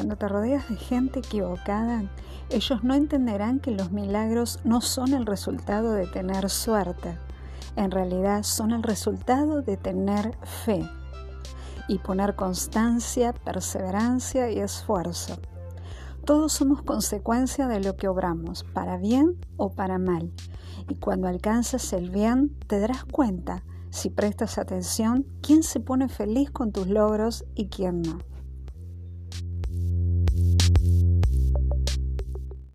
Cuando te rodeas de gente equivocada, ellos no entenderán que los milagros no son el resultado de tener suerte, en realidad son el resultado de tener fe y poner constancia, perseverancia y esfuerzo. Todos somos consecuencia de lo que obramos, para bien o para mal. Y cuando alcances el bien, te darás cuenta, si prestas atención, quién se pone feliz con tus logros y quién no.